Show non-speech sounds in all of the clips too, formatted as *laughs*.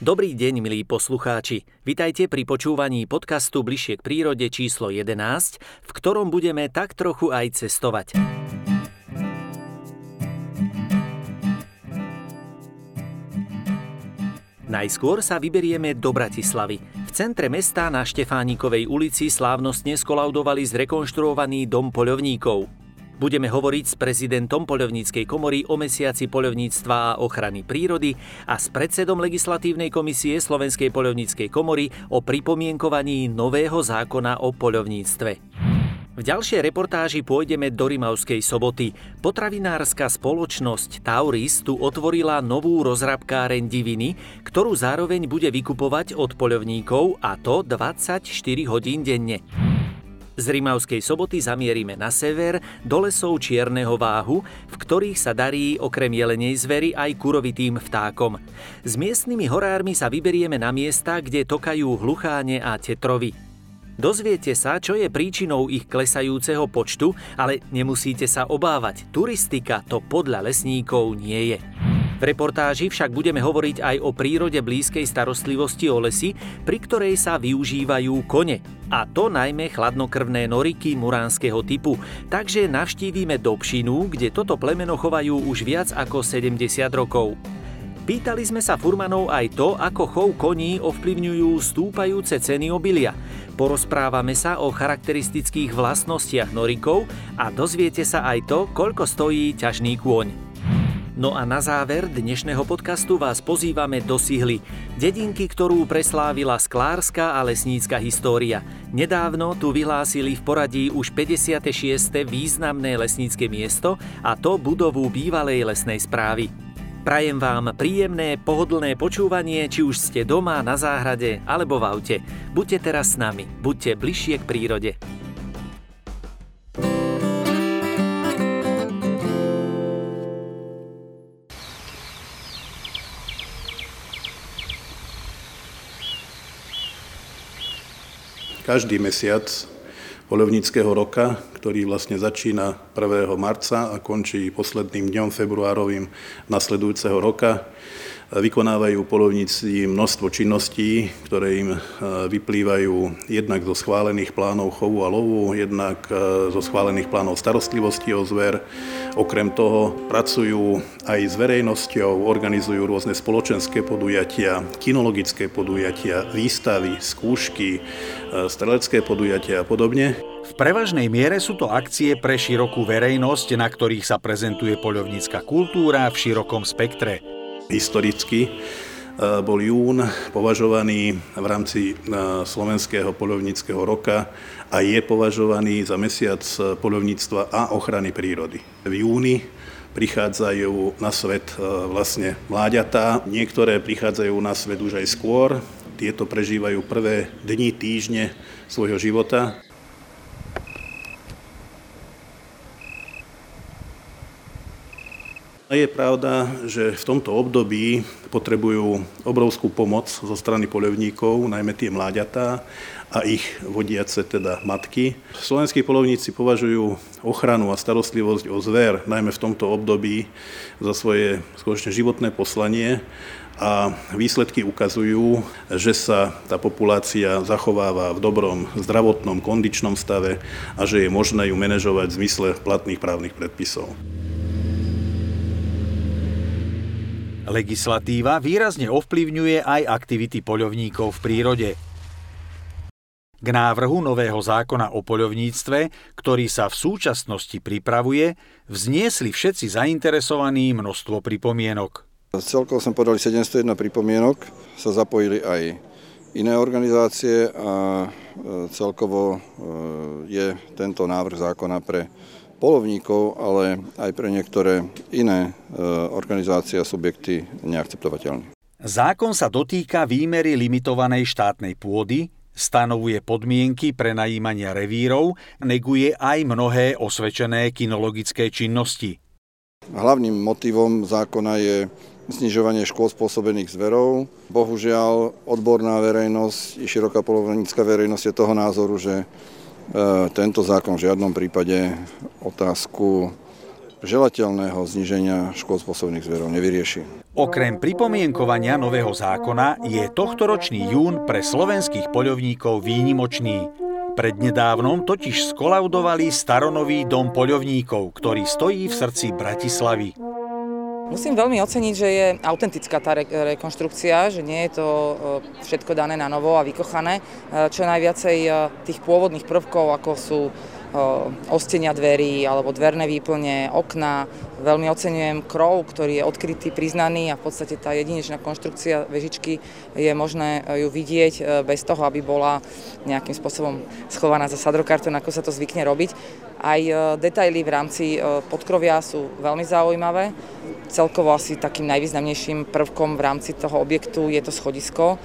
Dobrý deň, milí poslucháči. Vitajte pri počúvaní podcastu Bližšie k prírode číslo 11, v ktorom budeme tak trochu aj cestovať. Najskôr sa vyberieme do Bratislavy. V centre mesta na Štefánikovej ulici slávnostne skolaudovali zrekonštruovaný dom poľovníkov. Budeme hovoriť s prezidentom Poľovníckej komory o mesiaci poľovníctva a ochrany prírody a s predsedom legislatívnej komisie Slovenskej poľovníckej komory o pripomienkovaní nového zákona o poľovníctve. V ďalšej reportáži pôjdeme do Rimavskej soboty. Potravinárska spoločnosť Tauris tu otvorila novú rozrabkáreň diviny, ktorú zároveň bude vykupovať od poľovníkov a to 24 hodín denne. Z Rimavskej soboty zamierime na sever, do lesov Čierneho váhu, v ktorých sa darí okrem jelenej zvery aj kurovitým vtákom. S miestnymi horármi sa vyberieme na miesta, kde tokajú hlucháne a tetrovy. Dozviete sa, čo je príčinou ich klesajúceho počtu, ale nemusíte sa obávať, turistika to podľa lesníkov nie je. V reportáži však budeme hovoriť aj o prírode blízkej starostlivosti o lesy, pri ktorej sa využívajú kone. A to najmä chladnokrvné noriky muránskeho typu. Takže navštívime Dobšinu, kde toto plemeno chovajú už viac ako 70 rokov. Pýtali sme sa furmanov aj to, ako chov koní ovplyvňujú stúpajúce ceny obilia. Porozprávame sa o charakteristických vlastnostiach norikov a dozviete sa aj to, koľko stojí ťažný kôň. No a na záver dnešného podcastu vás pozývame do Sihly, dedinky, ktorú preslávila sklárska a lesnícka história. Nedávno tu vyhlásili v poradí už 56. významné lesnícke miesto a to budovu bývalej lesnej správy. Prajem vám príjemné, pohodlné počúvanie, či už ste doma, na záhrade alebo v aute. Buďte teraz s nami, buďte bližšie k prírode. Každý mesiac polovníckého roka, ktorý vlastne začína 1. marca a končí posledným dňom februárovým nasledujúceho roka, vykonávajú polovníci množstvo činností, ktoré im e, vyplývajú jednak zo schválených plánov chovu a lovu, jednak e, zo schválených plánov starostlivosti o zver. Okrem toho pracujú aj s verejnosťou, organizujú rôzne spoločenské podujatia, kinologické podujatia, výstavy, skúšky, e, strelecké podujatia a podobne. V prevažnej miere sú to akcie pre širokú verejnosť, na ktorých sa prezentuje poľovnícka kultúra v širokom spektre. Historicky e, bol jún považovaný v rámci e, slovenského poľovníckého roka a je považovaný za mesiac poľovníctva a ochrany prírody. V júni prichádzajú na svet e, vlastne mláďatá, niektoré prichádzajú na svet už aj skôr, tieto prežívajú prvé dni, týždne svojho života Je pravda, že v tomto období potrebujú obrovskú pomoc zo strany polovníkov, najmä tie mláďatá a ich vodiace, teda matky. Slovenskí polovníci považujú ochranu a starostlivosť o zver, najmä v tomto období, za svoje skutočne životné poslanie a výsledky ukazujú, že sa tá populácia zachováva v dobrom zdravotnom, kondičnom stave a že je možné ju manažovať v zmysle platných právnych predpisov. Legislatíva výrazne ovplyvňuje aj aktivity poľovníkov v prírode. K návrhu nového zákona o poľovníctve, ktorý sa v súčasnosti pripravuje, vzniesli všetci zainteresovaní množstvo pripomienok. Celkovo sme podali 701 pripomienok, sa zapojili aj iné organizácie a e, celkovo e, je tento návrh zákona pre polovníkov, ale aj pre niektoré iné e, organizácie a subjekty neakceptovateľný. Zákon sa dotýka výmery limitovanej štátnej pôdy, stanovuje podmienky pre najímania revírov, neguje aj mnohé osvedčené kinologické činnosti. Hlavným motivom zákona je znižovanie škôl spôsobených zverov. Bohužiaľ, odborná verejnosť i široká polovnícka verejnosť je toho názoru, že tento zákon v žiadnom prípade otázku želateľného zníženia škôd spôsobných zverov nevyrieši. Okrem pripomienkovania nového zákona je tohtoročný jún pre slovenských poľovníkov výnimočný. Prednedávnom totiž skolaudovali staronový dom poľovníkov, ktorý stojí v srdci Bratislavy. Musím veľmi oceniť, že je autentická tá re- rekonštrukcia, že nie je to e, všetko dané na novo a vykochané. E, čo najviacej e, tých pôvodných prvkov, ako sú ostenia dverí alebo dverné výplne, okna. Veľmi oceňujem krov, ktorý je odkrytý, priznaný a v podstate tá jedinečná konštrukcia vežičky je možné ju vidieť bez toho, aby bola nejakým spôsobom schovaná za sadrokartón, ako sa to zvykne robiť. Aj detaily v rámci podkrovia sú veľmi zaujímavé. Celkovo asi takým najvýznamnejším prvkom v rámci toho objektu je to schodisko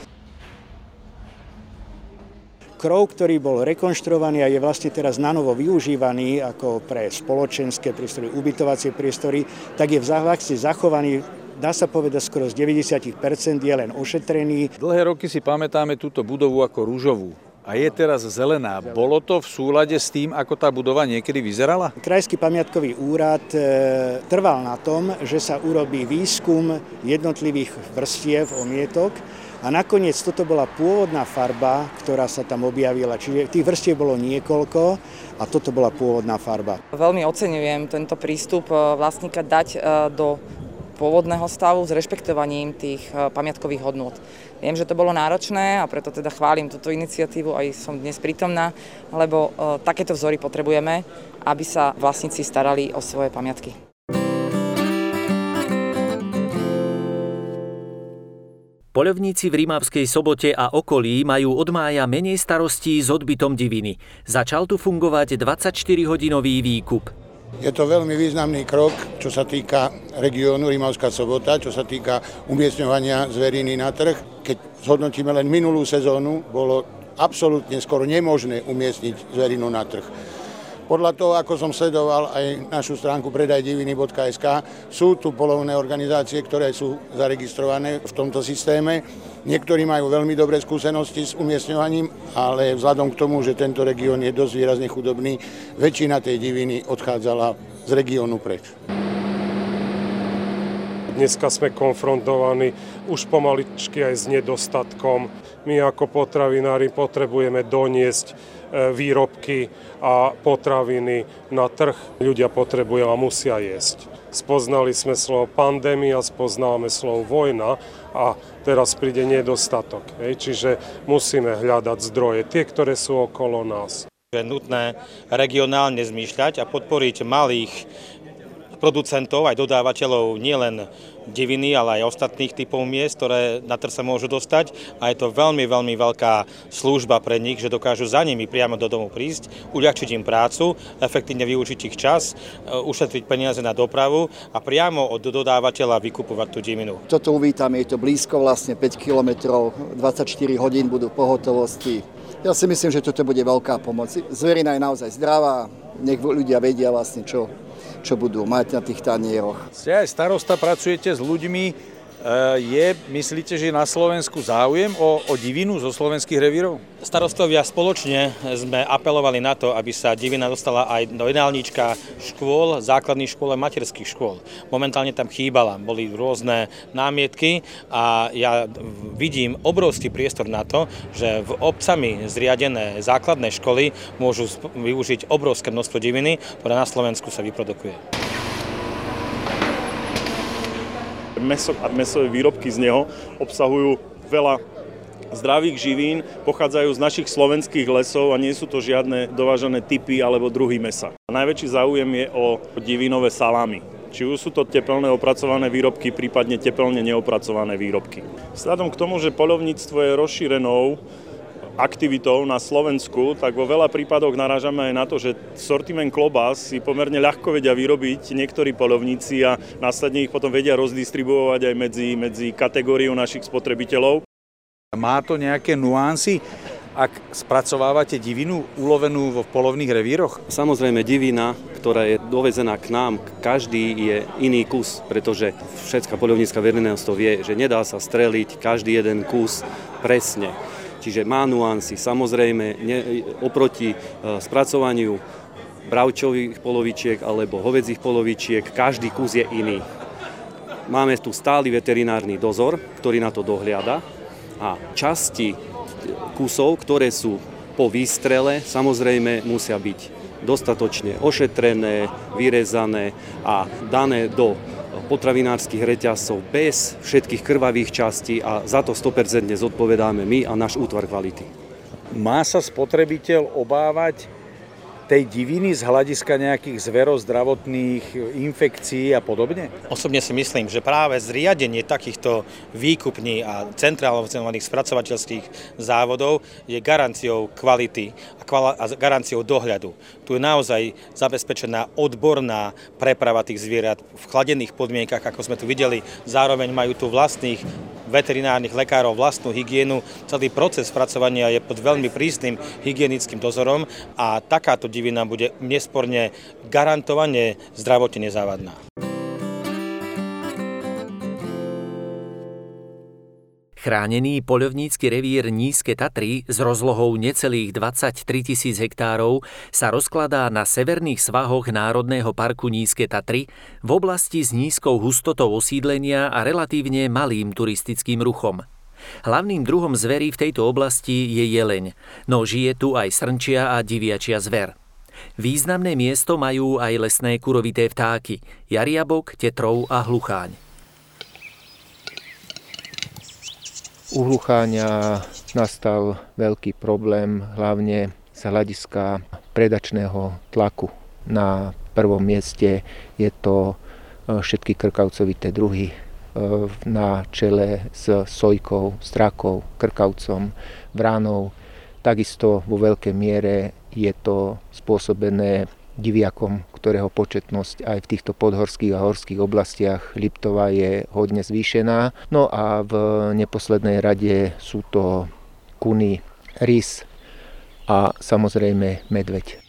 krov, ktorý bol rekonštruovaný a je vlastne teraz nanovo využívaný ako pre spoločenské priestory, ubytovacie priestory, tak je v vlastne zachovaný dá sa povedať skoro z 90% je len ošetrený. Dlhé roky si pamätáme túto budovu ako rúžovú a je teraz zelená. Bolo to v súlade s tým, ako tá budova niekedy vyzerala? Krajský pamiatkový úrad e, trval na tom, že sa urobí výskum jednotlivých vrstiev omietok a nakoniec toto bola pôvodná farba, ktorá sa tam objavila. Čiže tých vrstiev bolo niekoľko a toto bola pôvodná farba. Veľmi oceňujem tento prístup e, vlastníka dať e, do pôvodného stavu s rešpektovaním tých e, pamiatkových hodnôt. Viem, že to bolo náročné a preto teda chválim túto iniciatívu, aj som dnes prítomná, lebo takéto vzory potrebujeme, aby sa vlastníci starali o svoje pamiatky. Poľovníci v Rímavskej sobote a okolí majú od mája menej starostí s odbytom diviny. Začal tu fungovať 24-hodinový výkup. Je to veľmi významný krok, čo sa týka regiónu Rímavská sobota, čo sa týka umiestňovania zveriny na trh. Keď zhodnotíme len minulú sezónu, bolo absolútne skoro nemožné umiestniť zverinu na trh. Podľa toho, ako som sledoval aj našu stránku predajdiviny.sk, sú tu polovné organizácie, ktoré sú zaregistrované v tomto systéme. Niektorí majú veľmi dobré skúsenosti s umiestňovaním, ale vzhľadom k tomu, že tento región je dosť výrazne chudobný, väčšina tej diviny odchádzala z regiónu preč. Dneska sme konfrontovaní už pomaličky aj s nedostatkom. My ako potravinári potrebujeme doniesť výrobky a potraviny na trh. Ľudia potrebujú a musia jesť. Spoznali sme slovo pandémia, spoznávame slovo vojna a teraz príde nedostatok. Čiže musíme hľadať zdroje, tie, ktoré sú okolo nás. Je nutné regionálne zmýšľať a podporiť malých producentov, aj dodávateľov nielen diviny, ale aj ostatných typov miest, ktoré na trh sa môžu dostať. A je to veľmi, veľmi veľká služba pre nich, že dokážu za nimi priamo do domu prísť, uľahčiť im prácu, efektívne využiť ich čas, e, ušetriť peniaze na dopravu a priamo od dodávateľa vykupovať tú divinu. Toto uvítam, je to blízko vlastne 5 kilometrov, 24 hodín budú pohotovosti. Ja si myslím, že toto bude veľká pomoc. Zverina je naozaj zdravá, nech ľudia vedia vlastne, čo, čo budú mať na tých tanieroch. Ste aj starosta, pracujete s ľuďmi, je, myslíte, že na Slovensku záujem o, o divinu zo slovenských revírov? Starostovia spoločne sme apelovali na to, aby sa divina dostala aj do jedálnička škôl, základných škôl a materských škôl. Momentálne tam chýbala, boli rôzne námietky a ja vidím obrovský priestor na to, že v obcami zriadené základné školy môžu využiť obrovské množstvo diviny, ktoré na Slovensku sa vyprodukuje. Meso a mesové výrobky z neho obsahujú veľa zdravých živín, pochádzajú z našich slovenských lesov a nie sú to žiadne dovážané typy alebo druhy mesa. Najväčší záujem je o divínové salámy. Či už sú to teplné opracované výrobky, prípadne teplne neopracované výrobky. Vzhľadom k tomu, že polovníctvo je rozšírenou aktivitou na Slovensku, tak vo veľa prípadoch narážame aj na to, že sortiment klobás si pomerne ľahko vedia vyrobiť niektorí polovníci a následne ich potom vedia rozdistribuovať aj medzi, medzi kategóriou našich spotrebiteľov. Má to nejaké nuancy, ak spracovávate divinu ulovenú vo polovných revíroch? Samozrejme divina, ktorá je dovezená k nám, každý je iný kus, pretože všetká polovnícka verejnosť to vie, že nedá sa streliť každý jeden kus presne čiže má nuancy. Samozrejme, ne, oproti e, spracovaniu bravčových polovičiek alebo hovedzích polovičiek, každý kus je iný. Máme tu stály veterinárny dozor, ktorý na to dohliada a časti kusov, ktoré sú po výstrele, samozrejme musia byť dostatočne ošetrené, vyrezané a dané do potravinárskych reťazcov bez všetkých krvavých častí a za to 100% zodpovedáme my a náš útvar kvality. Má sa spotrebiteľ obávať tej diviny z hľadiska nejakých zverozdravotných infekcií a podobne? Osobne si myslím, že práve zriadenie takýchto výkupní a centrálnych spracovateľských závodov je garanciou kvality a, a garanciou dohľadu. Tu je naozaj zabezpečená odborná preprava tých zvierat v chladených podmienkach, ako sme tu videli. Zároveň majú tu vlastných veterinárnych lekárov vlastnú hygienu. Celý proces spracovania je pod veľmi prísnym hygienickým dozorom a takáto divina bude nesporne garantovane zdravotne nezávadná. Chránený poľovnícky revír Nízke Tatry s rozlohou necelých 23 tisíc hektárov sa rozkladá na severných svahoch Národného parku Nízke Tatry v oblasti s nízkou hustotou osídlenia a relatívne malým turistickým ruchom. Hlavným druhom zverí v tejto oblasti je jeleň, no žije tu aj srnčia a diviačia zver. Významné miesto majú aj lesné kurovité vtáky, jariabok, tetrov a hlucháň. U hlucháňa nastal veľký problém, hlavne z hľadiska predačného tlaku. Na prvom mieste je to e, všetky krkavcovité druhy e, na čele s sojkou, strakou, krkavcom, vránou. Takisto vo veľkej miere je to spôsobené diviakom, ktorého početnosť aj v týchto podhorských a horských oblastiach Liptova je hodne zvýšená. No a v neposlednej rade sú to kuny, rys a samozrejme medveď.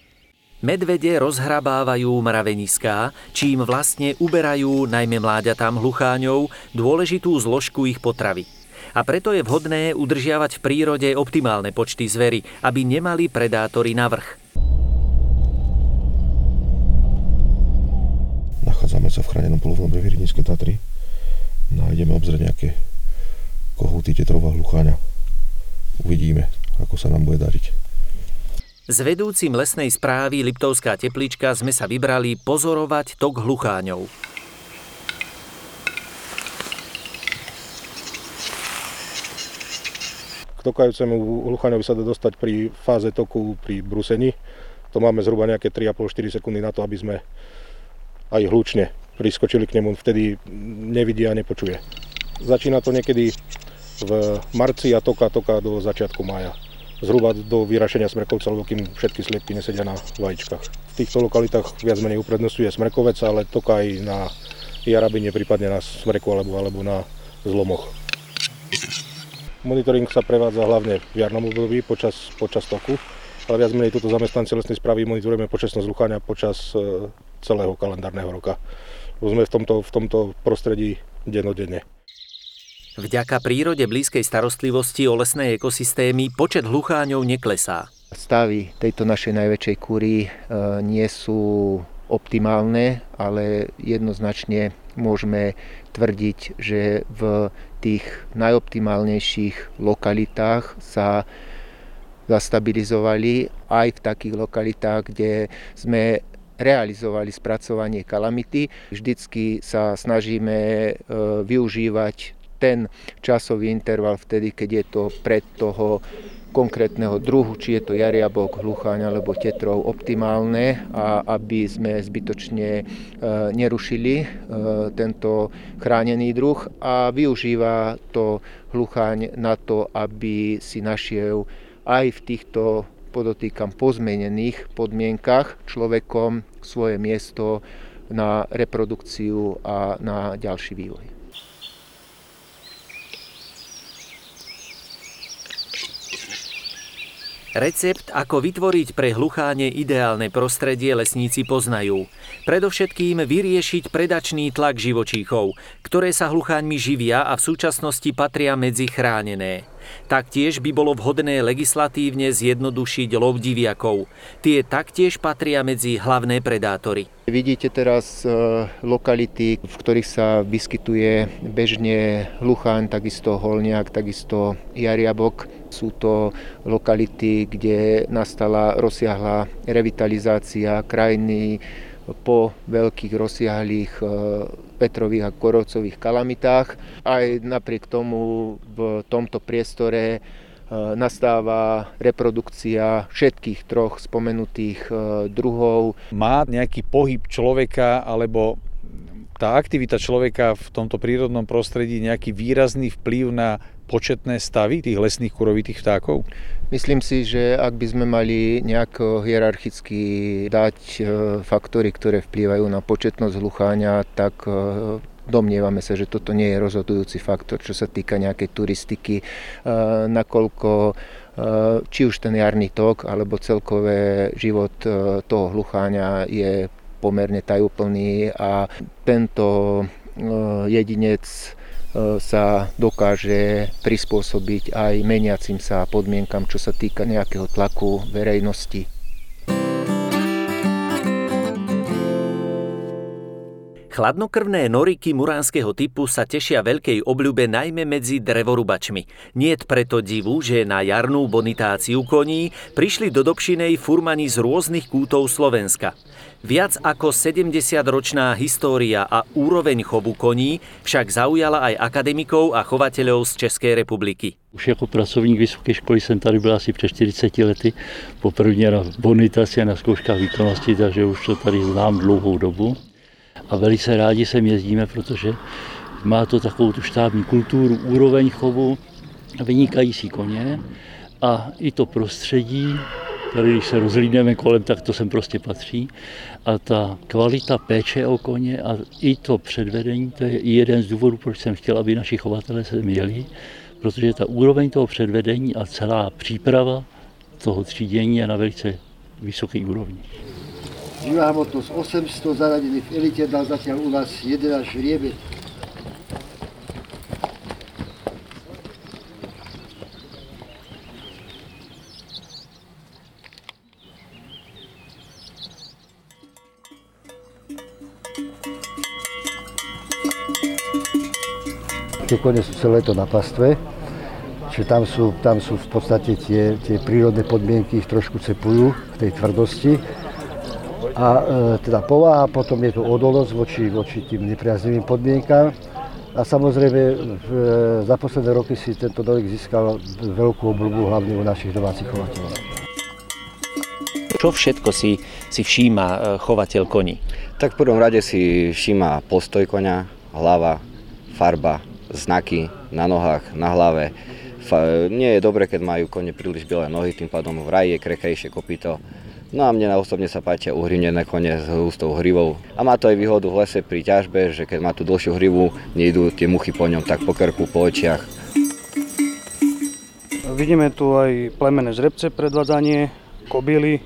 Medvede rozhrabávajú mraveniská, čím vlastne uberajú najmä mláďatám hlucháňov dôležitú zložku ich potravy. A preto je vhodné udržiavať v prírode optimálne počty zvery, aby nemali predátory navrh. Nachádzame sa v chránenom polovnom revíri Nízke Tatry. Nájdeme obzrieť nejaké kohúty tetrová hlucháňa. Uvidíme, ako sa nám bude dariť. S vedúcim lesnej správy Liptovská teplička sme sa vybrali pozorovať tok hlucháňov. K tokajúcemu hlucháňovi sa dá dostať pri fáze toku pri brusení. To máme zhruba nejaké 3,5-4 sekundy na to, aby sme aj hlučne priskočili k nemu, vtedy nevidí a nepočuje. Začína to niekedy v marci a toka toka do začiatku mája. Zhruba do vyrašenia smrekovca, lebo kým všetky sliepky nesedia na vajíčkach. V týchto lokalitách viac menej uprednostňuje smrekovec, ale toka aj na jarabine, prípadne na smreku alebo, alebo na zlomoch. Monitoring sa prevádza hlavne v jarnom období počas, počas toku, ale viac menej túto zamestnanci lesnej správy monitorujeme počasnosť luchania počas e, celého kalendárneho roka. Lebo sme v tomto, v tomto prostredí denodenne. Vďaka prírode blízkej starostlivosti o lesné ekosystémy počet hlucháňov neklesá. Stavy tejto našej najväčšej kúry e, nie sú optimálne, ale jednoznačne môžeme tvrdiť, že v tých najoptimálnejších lokalitách sa zastabilizovali aj v takých lokalitách, kde sme realizovali spracovanie kalamity. Vždycky sa snažíme e, využívať ten časový interval vtedy, keď je to pred toho konkrétneho druhu, či je to jariabok, hlucháň alebo tetrov optimálne a aby sme zbytočne e, nerušili e, tento chránený druh a využíva to hlucháň na to, aby si našiel aj v týchto podotýkam pozmenených podmienkach človekom svoje miesto na reprodukciu a na ďalší vývoj. Recept, ako vytvoriť pre hlucháne ideálne prostredie, lesníci poznajú. Predovšetkým vyriešiť predačný tlak živočíchov, ktoré sa hlucháňmi živia a v súčasnosti patria medzi chránené. Taktiež by bolo vhodné legislatívne zjednodušiť lov diviakov. Tie taktiež patria medzi hlavné predátory. Vidíte teraz e, lokality, v ktorých sa vyskytuje bežne hlucháň, takisto holniak, takisto jariabok. Sú to lokality, kde nastala rozsiahla revitalizácia krajiny po veľkých rozsiahlých e, Petrových a Korovcových kalamitách. Aj napriek tomu v tomto priestore e, nastáva reprodukcia všetkých troch spomenutých e, druhov. Má nejaký pohyb človeka alebo tá aktivita človeka v tomto prírodnom prostredí nejaký výrazný vplyv na početné stavy tých lesných kurovitých vtákov? Myslím si, že ak by sme mali nejak hierarchicky dať e, faktory, ktoré vplývajú na početnosť hlucháňa, tak e, domnievame sa, že toto nie je rozhodujúci faktor, čo sa týka nejakej turistiky, nakoľko či už ten jarný tok, alebo celkové život toho hlucháňa je pomerne tajúplný a tento jedinec sa dokáže prispôsobiť aj meniacim sa podmienkam, čo sa týka nejakého tlaku verejnosti. Chladnokrvné noriky muránskeho typu sa tešia veľkej obľúbe najmä medzi drevorubačmi. Niet preto divu, že na jarnú bonitáciu koní prišli do Dobšinej furmani z rôznych kútov Slovenska. Viac ako 70-ročná história a úroveň chovu koní však zaujala aj akademikov a chovateľov z Českej republiky. Už jako pracovník vysoké školy jsem tady byl asi před 40 lety, poprvé na bonitaci na zkouškách výkonnosti, takže už to tady znám dlouhou dobu. A velice rádi sem jezdíme, protože má to takovou tu štábní kulturu, úroveň chovu, vynikající koně a i to prostředí, tady když se rozhlídneme kolem, tak to sem prostě patří. A ta kvalita péče o koně a i to předvedení, to je jeden z důvodů, proč jsem chtěl, aby naši chovatelé se měli, protože ta úroveň toho předvedení a celá příprava toho třídění je na velice vysoké úrovni. Živá hmotnosť 800 zaradených v elite dal zatiaľ u nás 11 žriebet. Kone sú celé to na pastve, čiže tam sú, tam sú v podstate tie, tie prírodné podmienky ich trošku cepujú v tej tvrdosti a e, teda povaha, potom je tu odolnosť voči, voči tým nepriaznivým podmienkám. A samozrejme v, za posledné roky si tento norik získal veľkú obľubu hlavne u našich domácich chovateľov. Čo všetko si, si všíma e, chovateľ koní? Tak v prvom rade si všíma postoj konia, hlava, farba, znaky na nohách, na hlave. Nie je dobre, keď majú kone príliš biele nohy, tým pádom vraj je krekejšie kopito No a mne osobne sa páčia uhrinené kone s hustou hrivou. A má to aj výhodu v lese pri ťažbe, že keď má tú dlhšiu hrivu, nejdú tie muchy po ňom tak po krku, po očiach. Vidíme tu aj plemené žrebce predvádzanie, kobily,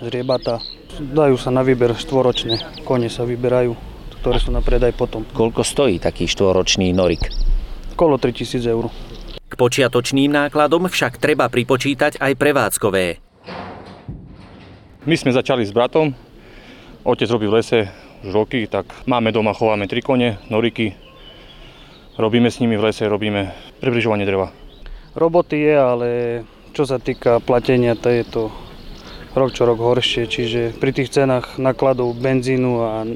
zriebata. Dajú sa na výber štvoročné, kone sa vyberajú, ktoré sú na predaj potom. Koľko stojí taký štvoročný norik? Kolo 3000 eur. K počiatočným nákladom však treba pripočítať aj prevádzkové. My sme začali s bratom, otec robí v lese už roky, tak máme doma, chováme tri kone, noriky, robíme s nimi v lese, robíme približovanie dreva. Roboty je, ale čo sa týka platenia, to je to rok čo rok horšie, čiže pri tých cenách nakladov benzínu a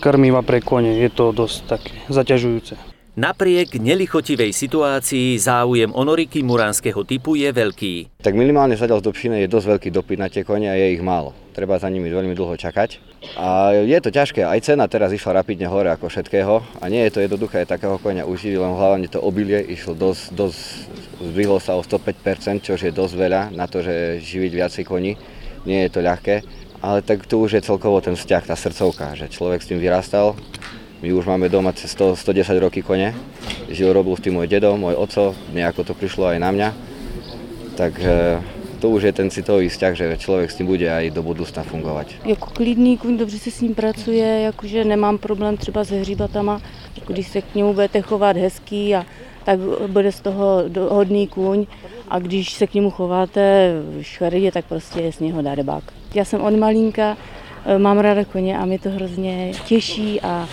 krmiva pre kone je to dosť také zaťažujúce. Napriek nelichotivej situácii záujem o noriky muránskeho typu je veľký. Tak minimálne zatiaľ z Dobšiny je dosť veľký dopyt na tie kone a je ich málo. Treba za nimi veľmi dlho čakať. A je to ťažké, aj cena teraz išla rapidne hore ako všetkého a nie je to jednoduché takého konia uživiť, len hlavne to obilie išlo dosť, dosť zdvihlo sa o 105%, čo je dosť veľa na to, že živiť viacej koní. Nie je to ľahké, ale tak tu už je celkovo ten vzťah, tá srdcovka, že človek s tým vyrastal, my už máme doma cez 100, 110 roky kone. Žil, robil s tým môj dedo, môj oco, nejako to prišlo aj na mňa. Takže to už je ten citový vzťah, že člověk s tím bude aj do budoucna fungovat. Jako klidný kuň, dobře se s ním pracuje, jakože nemám problém třeba se hříbatama, když se k němu budete chovat hezký a tak bude z toho hodný kůň a když se k němu chováte škaredě, tak prostě je z něho darebák. Já jsem od malinka, e, mám ráda koně a mě to hrozně těší a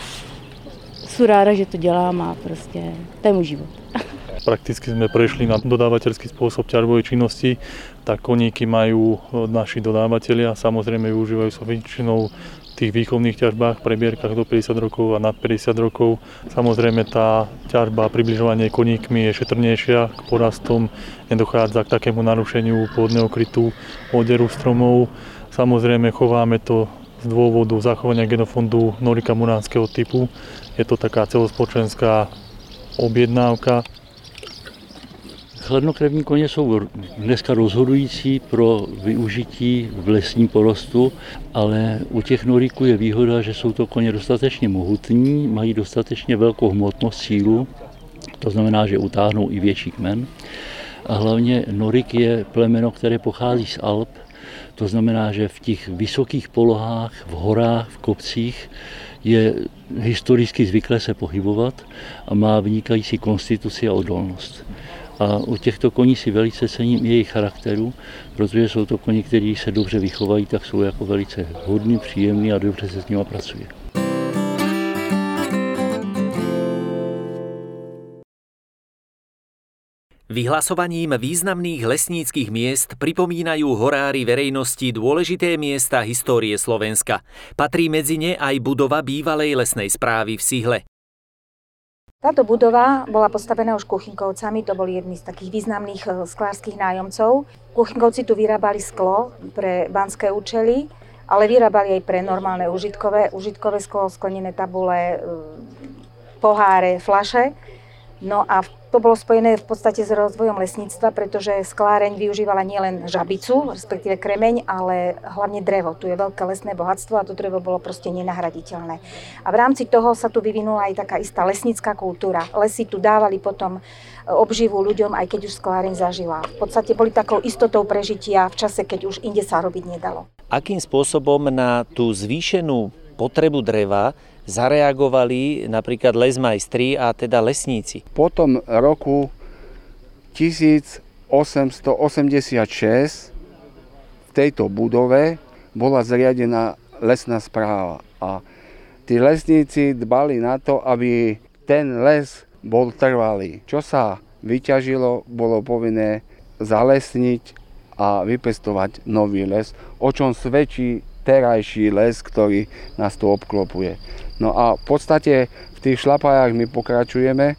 sú ráda, že to dělám a prostě to je můj život. *laughs* Prakticky sme prešli na dodávateľský spôsob ťažbovej činnosti, tak koníky majú naši dodávateľia, samozrejme využívajú sa väčšinou tých výchovných ťažbách, prebierkach do 50 rokov a nad 50 rokov. Samozrejme tá ťažba približovanie koníkmi je šetrnejšia k porastom, nedochádza k takému narušeniu pôdneho krytu, oderu stromov. Samozrejme chováme to z dôvodu zachovania genofondu norika muránskeho typu. Je to taká celospočenská objednávka. Chladnokrevní koně jsou dneska rozhodující pro využití v lesním porostu, ale u těch noriků je výhoda, že jsou to koně dostatečně mohutní, mají dostatečně velkou hmotnost sílu, to znamená, že utáhnou i větší kmen. A hlavně norik je plemeno, které pochází z Alp, to znamená, že v těch vysokých polohách, v horách, v kopcích je historicky zvyklé se pohybovat a má vynikající konstituci a odolnost. A u těchto koní si velice cením jejich charakteru, protože jsou to koni, kteří se dobře vychovají, tak jsou jako velice hodný, příjemný a dobře se s nimi pracuje. Vyhlasovaním významných lesníckých miest pripomínajú horári verejnosti dôležité miesta histórie Slovenska. Patrí medzi ne aj budova bývalej lesnej správy v Sihle. Táto budova bola postavená už Kuchinkovcami, to boli jedni z takých významných e, sklárskych nájomcov. Kuchinkovci tu vyrábali sklo pre banské účely, ale vyrábali aj pre normálne užitkové, užitkové sklo, sklenené tabule, e, poháre, flaše. No a to bolo spojené v podstate s rozvojom lesníctva, pretože skláreň využívala nielen žabicu, respektíve kremeň, ale hlavne drevo. Tu je veľké lesné bohatstvo a to drevo bolo proste nenahraditeľné. A v rámci toho sa tu vyvinula aj taká istá lesnícka kultúra. Lesy tu dávali potom e, obživu ľuďom, aj keď už skláreň zažila. V podstate boli takou istotou prežitia v čase, keď už inde sa robiť nedalo. Akým spôsobom na tú zvýšenú potrebu dreva zareagovali napríklad lesmajstri a teda lesníci. Po tom roku 1886 v tejto budove bola zriadená lesná správa a tí lesníci dbali na to, aby ten les bol trvalý. Čo sa vyťažilo, bolo povinné zalesniť a vypestovať nový les, o čom svedčí terajší les, ktorý nás tu obklopuje. No a v podstate v tých šlapajách my pokračujeme.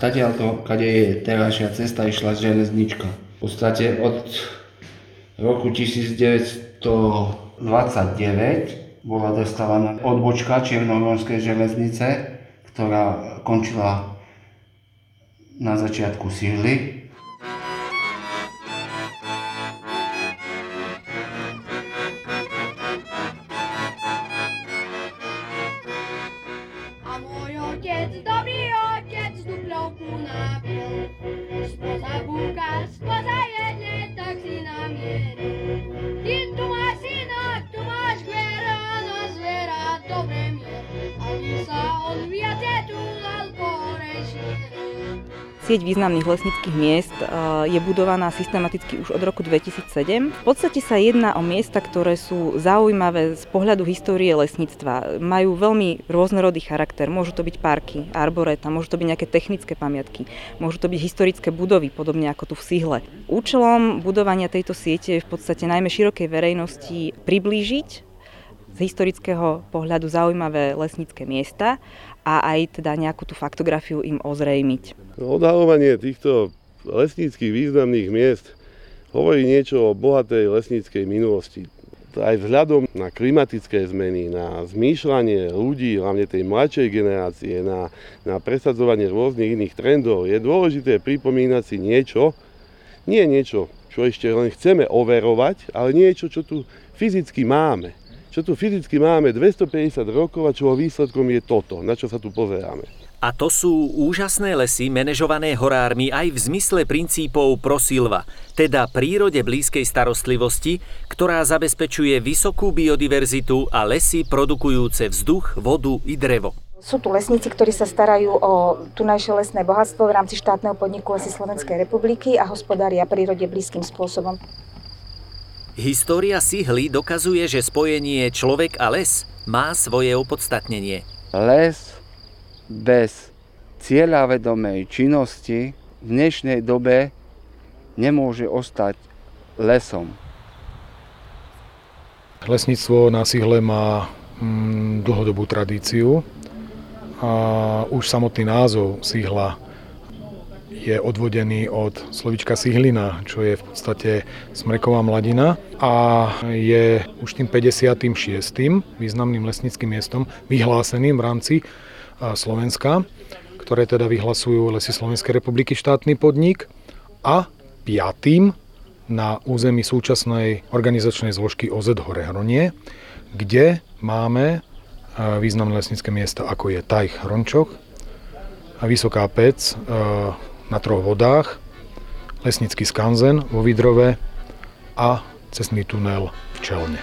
Tadiaľto, kade je terajšia cesta, išla železnička. V podstate od roku 1929 bola dostávaná odbočka Čiernomorskej železnice, ktorá končila na začiatku síly Sieť významných lesnických miest eh, je budovaná systematicky už od roku 2007. V podstate sa jedná o miesta, ktoré sú zaujímavé z pohľadu histórie lesníctva. Majú veľmi rôznorodý charakter. Môžu to byť parky, arboreta, môžu to byť nejaké technické pamiatky, môžu to byť historické budovy, podobne ako tu v Sihle. Účelom budovania tejto siete je v podstate najmä širokej verejnosti priblížiť z historického pohľadu zaujímavé lesnícke miesta a aj teda nejakú tú faktografiu im ozrejmiť. Odhalovanie týchto lesníckých významných miest hovorí niečo o bohatej lesníckej minulosti. Aj vzhľadom na klimatické zmeny, na zmýšľanie ľudí, hlavne tej mladšej generácie, na, na presadzovanie rôznych iných trendov, je dôležité pripomínať si niečo, nie niečo, čo ešte len chceme overovať, ale niečo, čo tu fyzicky máme čo tu fyzicky máme 250 rokov a čo výsledkom je toto, na čo sa tu pozeráme. A to sú úžasné lesy manažované horármi aj v zmysle princípov prosilva, teda prírode blízkej starostlivosti, ktorá zabezpečuje vysokú biodiverzitu a lesy produkujúce vzduch, vodu i drevo. Sú tu lesníci, ktorí sa starajú o tunajšie lesné bohatstvo v rámci štátneho podniku Lesy Slovenskej republiky a hospodária prírode blízkym spôsobom. História Sihly dokazuje, že spojenie človek a les má svoje opodstatnenie. Les bez cieľavedomej činnosti v dnešnej dobe nemôže ostať lesom. Lesníctvo na Sihle má mm, dlhodobú tradíciu a už samotný názov Sihla je odvodený od slovička Sihlina, čo je v podstate smreková mladina a je už tým 56. významným lesnickým miestom vyhláseným v rámci Slovenska, ktoré teda vyhlasujú Lesy Slovenskej republiky štátny podnik a piatým na území súčasnej organizačnej zložky OZ Hore Hronie, kde máme významné lesnícke miesta, ako je Tajch Hrončoch, Vysoká pec na troch vodách, lesnícky skanzen vo Vidrove a cestný tunel v Čelne.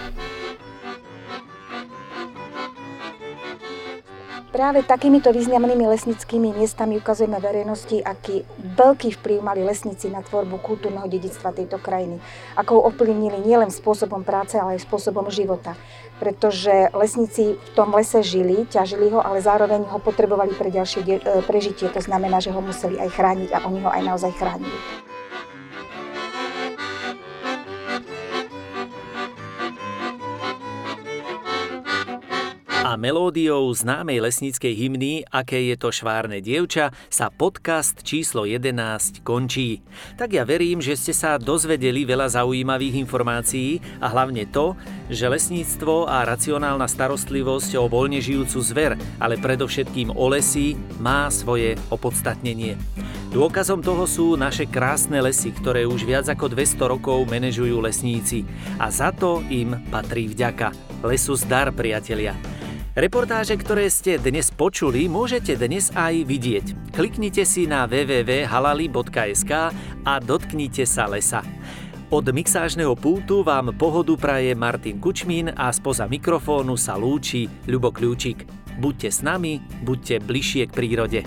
Práve takýmito významnými lesnickými miestami ukazujeme verejnosti, aký veľký vplyv mali lesníci na tvorbu kultúrneho dedictva tejto krajiny. Ako ho ovplyvnili nielen spôsobom práce, ale aj spôsobom života. Pretože lesníci v tom lese žili, ťažili ho, ale zároveň ho potrebovali pre ďalšie e, prežitie. To znamená, že ho museli aj chrániť a oni ho aj naozaj chránili. A melódiou známej lesníckej hymny Aké je to švárne dievča sa podcast číslo 11 končí. Tak ja verím, že ste sa dozvedeli veľa zaujímavých informácií a hlavne to, že lesníctvo a racionálna starostlivosť o voľne žijúcu zver, ale predovšetkým o lesy, má svoje opodstatnenie. Dôkazom toho sú naše krásne lesy, ktoré už viac ako 200 rokov manažujú lesníci. A za to im patrí vďaka. Lesu zdar, priatelia. Reportáže, ktoré ste dnes počuli, môžete dnes aj vidieť. Kliknite si na www.halali.sk a dotknite sa lesa. Od mixážneho pultu vám pohodu praje Martin Kučmín a spoza mikrofónu sa lúči Ľubo Kľúčik. Buďte s nami, buďte bližšie k prírode.